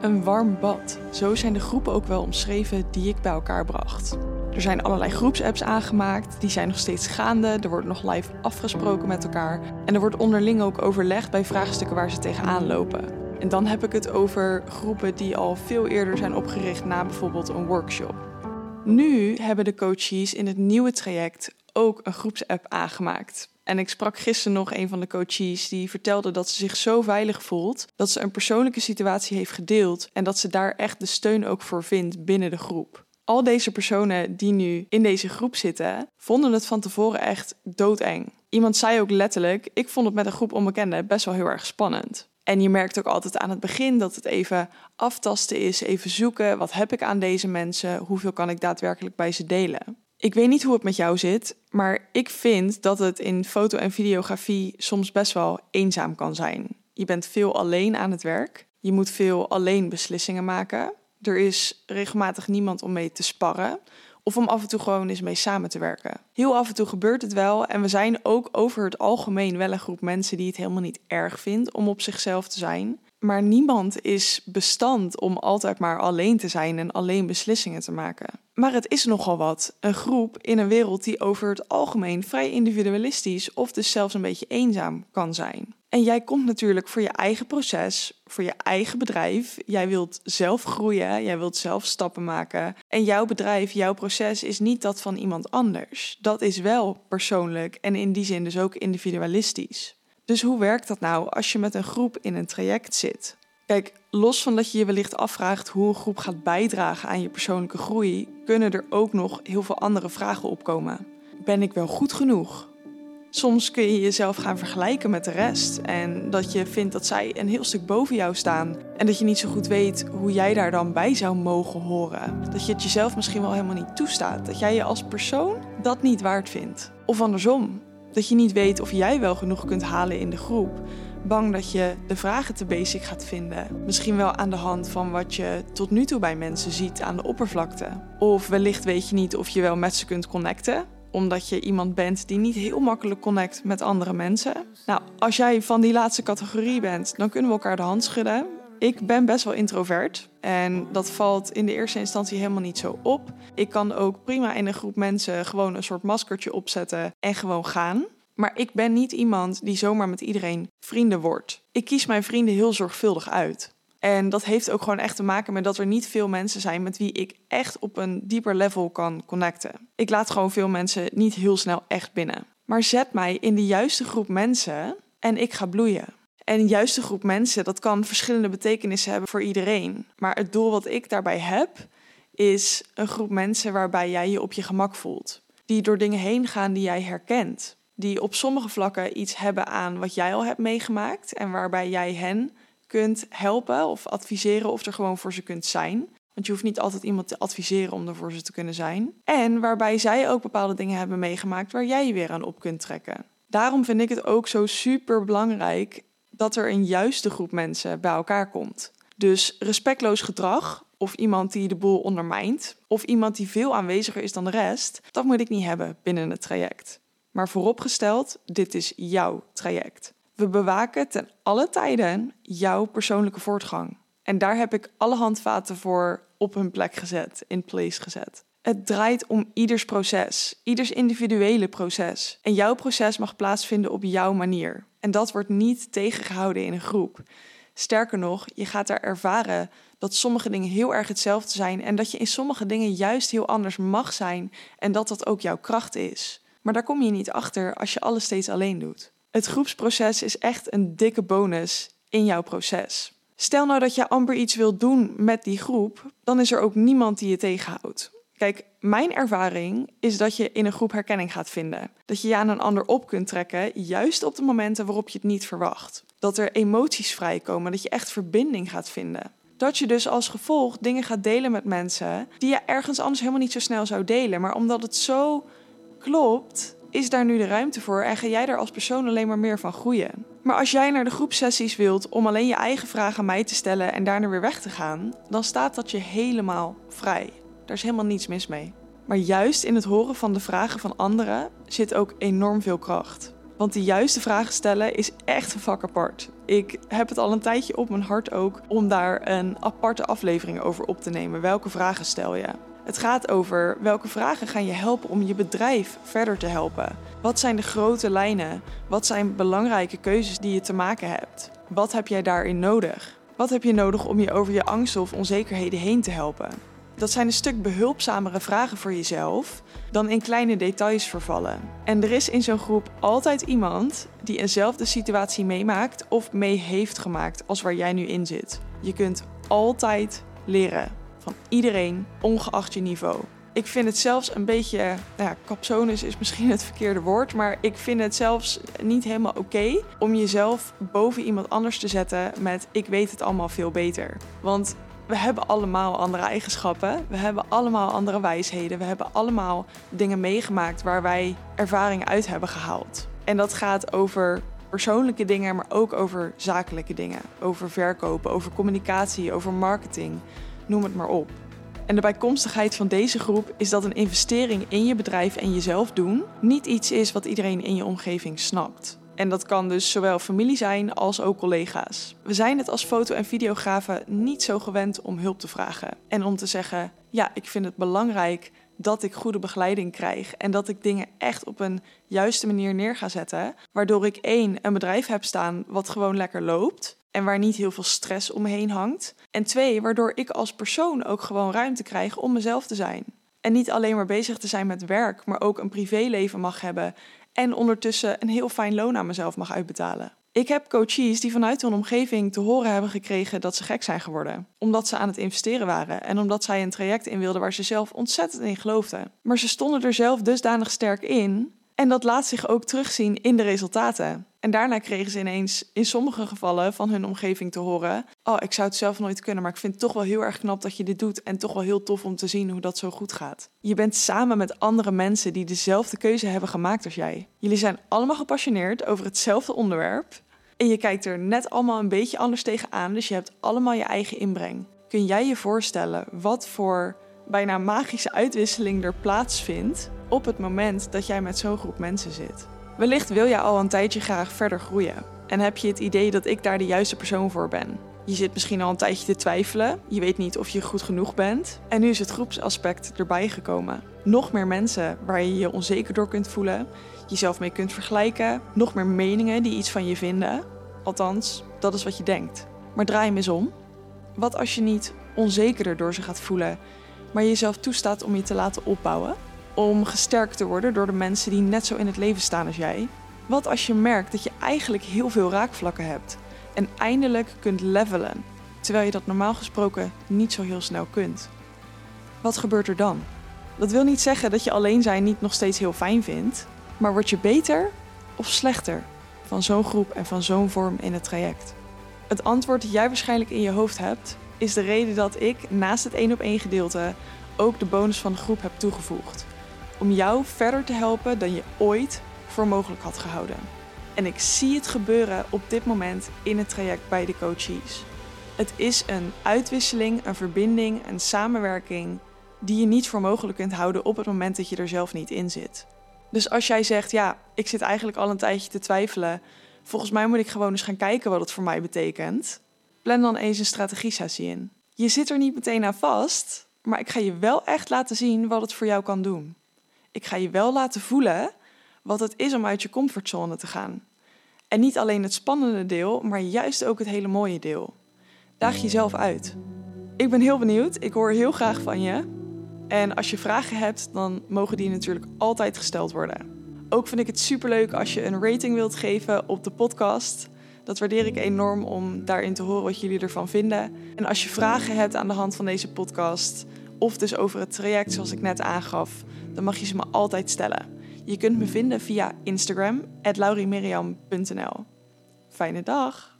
Een warm bad. Zo zijn de groepen ook wel omschreven die ik bij elkaar bracht. Er zijn allerlei groepsapps aangemaakt, die zijn nog steeds gaande. Er wordt nog live afgesproken met elkaar. En er wordt onderling ook overlegd bij vraagstukken waar ze tegenaan lopen. En dan heb ik het over groepen die al veel eerder zijn opgericht na bijvoorbeeld een workshop. Nu hebben de coaches in het nieuwe traject ook een groepsapp aangemaakt. En ik sprak gisteren nog een van de coaches die vertelde dat ze zich zo veilig voelt dat ze een persoonlijke situatie heeft gedeeld en dat ze daar echt de steun ook voor vindt binnen de groep. Al deze personen die nu in deze groep zitten, vonden het van tevoren echt doodeng. Iemand zei ook letterlijk: Ik vond het met een groep onbekenden best wel heel erg spannend. En je merkt ook altijd aan het begin dat het even aftasten is, even zoeken. Wat heb ik aan deze mensen? Hoeveel kan ik daadwerkelijk bij ze delen? Ik weet niet hoe het met jou zit, maar ik vind dat het in foto- en videografie soms best wel eenzaam kan zijn. Je bent veel alleen aan het werk. Je moet veel alleen beslissingen maken. Er is regelmatig niemand om mee te sparren of om af en toe gewoon eens mee samen te werken. Heel af en toe gebeurt het wel en we zijn ook over het algemeen wel een groep mensen die het helemaal niet erg vindt om op zichzelf te zijn. Maar niemand is bestand om altijd maar alleen te zijn en alleen beslissingen te maken. Maar het is nogal wat. Een groep in een wereld die over het algemeen vrij individualistisch of dus zelfs een beetje eenzaam kan zijn. En jij komt natuurlijk voor je eigen proces, voor je eigen bedrijf. Jij wilt zelf groeien, jij wilt zelf stappen maken. En jouw bedrijf, jouw proces is niet dat van iemand anders. Dat is wel persoonlijk en in die zin dus ook individualistisch. Dus hoe werkt dat nou als je met een groep in een traject zit? Kijk, los van dat je je wellicht afvraagt hoe een groep gaat bijdragen aan je persoonlijke groei, kunnen er ook nog heel veel andere vragen opkomen. Ben ik wel goed genoeg? Soms kun je jezelf gaan vergelijken met de rest en dat je vindt dat zij een heel stuk boven jou staan en dat je niet zo goed weet hoe jij daar dan bij zou mogen horen. Dat je het jezelf misschien wel helemaal niet toestaat, dat jij je als persoon dat niet waard vindt. Of andersom, dat je niet weet of jij wel genoeg kunt halen in de groep. Bang dat je de vragen te basic gaat vinden. Misschien wel aan de hand van wat je tot nu toe bij mensen ziet aan de oppervlakte. Of wellicht weet je niet of je wel met ze kunt connecten omdat je iemand bent die niet heel makkelijk connect met andere mensen. Nou, als jij van die laatste categorie bent, dan kunnen we elkaar de hand schudden. Ik ben best wel introvert en dat valt in de eerste instantie helemaal niet zo op. Ik kan ook prima in een groep mensen gewoon een soort maskertje opzetten en gewoon gaan. Maar ik ben niet iemand die zomaar met iedereen vrienden wordt. Ik kies mijn vrienden heel zorgvuldig uit. En dat heeft ook gewoon echt te maken met dat er niet veel mensen zijn met wie ik echt op een dieper level kan connecten. Ik laat gewoon veel mensen niet heel snel echt binnen. Maar zet mij in de juiste groep mensen en ik ga bloeien. En een juiste groep mensen, dat kan verschillende betekenissen hebben voor iedereen. Maar het doel wat ik daarbij heb, is een groep mensen waarbij jij je op je gemak voelt. Die door dingen heen gaan die jij herkent. Die op sommige vlakken iets hebben aan wat jij al hebt meegemaakt en waarbij jij hen kunt helpen of adviseren of er gewoon voor ze kunt zijn. Want je hoeft niet altijd iemand te adviseren om er voor ze te kunnen zijn. En waarbij zij ook bepaalde dingen hebben meegemaakt waar jij je weer aan op kunt trekken. Daarom vind ik het ook zo super belangrijk dat er een juiste groep mensen bij elkaar komt. Dus respectloos gedrag, of iemand die de boel ondermijnt, of iemand die veel aanweziger is dan de rest, dat moet ik niet hebben binnen het traject. Maar vooropgesteld, dit is jouw traject. We bewaken ten alle tijden jouw persoonlijke voortgang. En daar heb ik alle handvaten voor op hun plek gezet, in place gezet. Het draait om ieders proces, ieders individuele proces. En jouw proces mag plaatsvinden op jouw manier. En dat wordt niet tegengehouden in een groep. Sterker nog, je gaat daar ervaren dat sommige dingen heel erg hetzelfde zijn en dat je in sommige dingen juist heel anders mag zijn en dat dat ook jouw kracht is. Maar daar kom je niet achter als je alles steeds alleen doet. Het groepsproces is echt een dikke bonus in jouw proces. Stel nou dat je amper iets wilt doen met die groep, dan is er ook niemand die je tegenhoudt. Kijk, mijn ervaring is dat je in een groep herkenning gaat vinden. Dat je je aan een ander op kunt trekken, juist op de momenten waarop je het niet verwacht. Dat er emoties vrijkomen, dat je echt verbinding gaat vinden. Dat je dus als gevolg dingen gaat delen met mensen die je ergens anders helemaal niet zo snel zou delen. Maar omdat het zo klopt, is daar nu de ruimte voor en ga jij daar als persoon alleen maar meer van groeien. Maar als jij naar de groepsessies wilt om alleen je eigen vragen aan mij te stellen en daarna weer weg te gaan, dan staat dat je helemaal vrij. Daar is helemaal niets mis mee. Maar juist in het horen van de vragen van anderen zit ook enorm veel kracht. Want de juiste vragen stellen is echt een vak apart. Ik heb het al een tijdje op mijn hart ook om daar een aparte aflevering over op te nemen. Welke vragen stel je? Het gaat over welke vragen gaan je helpen om je bedrijf verder te helpen. Wat zijn de grote lijnen? Wat zijn belangrijke keuzes die je te maken hebt? Wat heb jij daarin nodig? Wat heb je nodig om je over je angsten of onzekerheden heen te helpen? Dat zijn een stuk behulpzamere vragen voor jezelf dan in kleine details vervallen. En er is in zo'n groep altijd iemand die eenzelfde situatie meemaakt of mee heeft gemaakt als waar jij nu in zit. Je kunt altijd leren van iedereen, ongeacht je niveau. Ik vind het zelfs een beetje, nou ja, capsonus is misschien het verkeerde woord, maar ik vind het zelfs niet helemaal oké om jezelf boven iemand anders te zetten met ik weet het allemaal veel beter. Want we hebben allemaal andere eigenschappen. We hebben allemaal andere wijsheden. We hebben allemaal dingen meegemaakt waar wij ervaring uit hebben gehaald. En dat gaat over persoonlijke dingen, maar ook over zakelijke dingen. Over verkopen, over communicatie, over marketing. Noem het maar op. En de bijkomstigheid van deze groep is dat een investering in je bedrijf en jezelf doen niet iets is wat iedereen in je omgeving snapt. En dat kan dus zowel familie zijn als ook collega's. We zijn het als foto- en videografen niet zo gewend om hulp te vragen. En om te zeggen: ja, ik vind het belangrijk dat ik goede begeleiding krijg en dat ik dingen echt op een juiste manier neer ga zetten, waardoor ik één een bedrijf heb staan wat gewoon lekker loopt en waar niet heel veel stress omheen hangt. En twee, waardoor ik als persoon ook gewoon ruimte krijg om mezelf te zijn. En niet alleen maar bezig te zijn met werk, maar ook een privéleven mag hebben en ondertussen een heel fijn loon aan mezelf mag uitbetalen. Ik heb coaches die vanuit hun omgeving te horen hebben gekregen dat ze gek zijn geworden. Omdat ze aan het investeren waren en omdat zij een traject in wilden waar ze zelf ontzettend in geloofden. Maar ze stonden er zelf dusdanig sterk in en dat laat zich ook terugzien in de resultaten. En daarna kregen ze ineens in sommige gevallen van hun omgeving te horen: Oh, ik zou het zelf nooit kunnen, maar ik vind het toch wel heel erg knap dat je dit doet. En toch wel heel tof om te zien hoe dat zo goed gaat. Je bent samen met andere mensen die dezelfde keuze hebben gemaakt als jij. Jullie zijn allemaal gepassioneerd over hetzelfde onderwerp. En je kijkt er net allemaal een beetje anders tegenaan, dus je hebt allemaal je eigen inbreng. Kun jij je voorstellen wat voor bijna magische uitwisseling er plaatsvindt op het moment dat jij met zo'n groep mensen zit? Wellicht wil je al een tijdje graag verder groeien en heb je het idee dat ik daar de juiste persoon voor ben. Je zit misschien al een tijdje te twijfelen, je weet niet of je goed genoeg bent en nu is het groepsaspect erbij gekomen. Nog meer mensen waar je je onzeker door kunt voelen, jezelf mee kunt vergelijken, nog meer meningen die iets van je vinden. Althans, dat is wat je denkt. Maar draai hem eens om. Wat als je niet onzekerder door ze gaat voelen, maar jezelf toestaat om je te laten opbouwen? Om gesterkt te worden door de mensen die net zo in het leven staan als jij? Wat als je merkt dat je eigenlijk heel veel raakvlakken hebt en eindelijk kunt levelen, terwijl je dat normaal gesproken niet zo heel snel kunt? Wat gebeurt er dan? Dat wil niet zeggen dat je alleen zijn niet nog steeds heel fijn vindt, maar word je beter of slechter van zo'n groep en van zo'n vorm in het traject? Het antwoord dat jij waarschijnlijk in je hoofd hebt, is de reden dat ik naast het één op één gedeelte ook de bonus van de groep heb toegevoegd om jou verder te helpen dan je ooit voor mogelijk had gehouden. En ik zie het gebeuren op dit moment in het traject bij de coaches. Het is een uitwisseling, een verbinding, een samenwerking die je niet voor mogelijk kunt houden op het moment dat je er zelf niet in zit. Dus als jij zegt, ja, ik zit eigenlijk al een tijdje te twijfelen, volgens mij moet ik gewoon eens gaan kijken wat het voor mij betekent, plan dan eens een strategie-sessie in. Je zit er niet meteen aan vast, maar ik ga je wel echt laten zien wat het voor jou kan doen. Ik ga je wel laten voelen wat het is om uit je comfortzone te gaan. En niet alleen het spannende deel, maar juist ook het hele mooie deel. Daag jezelf uit. Ik ben heel benieuwd. Ik hoor heel graag van je. En als je vragen hebt, dan mogen die natuurlijk altijd gesteld worden. Ook vind ik het superleuk als je een rating wilt geven op de podcast. Dat waardeer ik enorm om daarin te horen wat jullie ervan vinden. En als je vragen hebt aan de hand van deze podcast, of dus over het traject zoals ik net aangaf, dan mag je ze me altijd stellen. Je kunt me vinden via Instagram, lauriemiriam.nl. Fijne dag!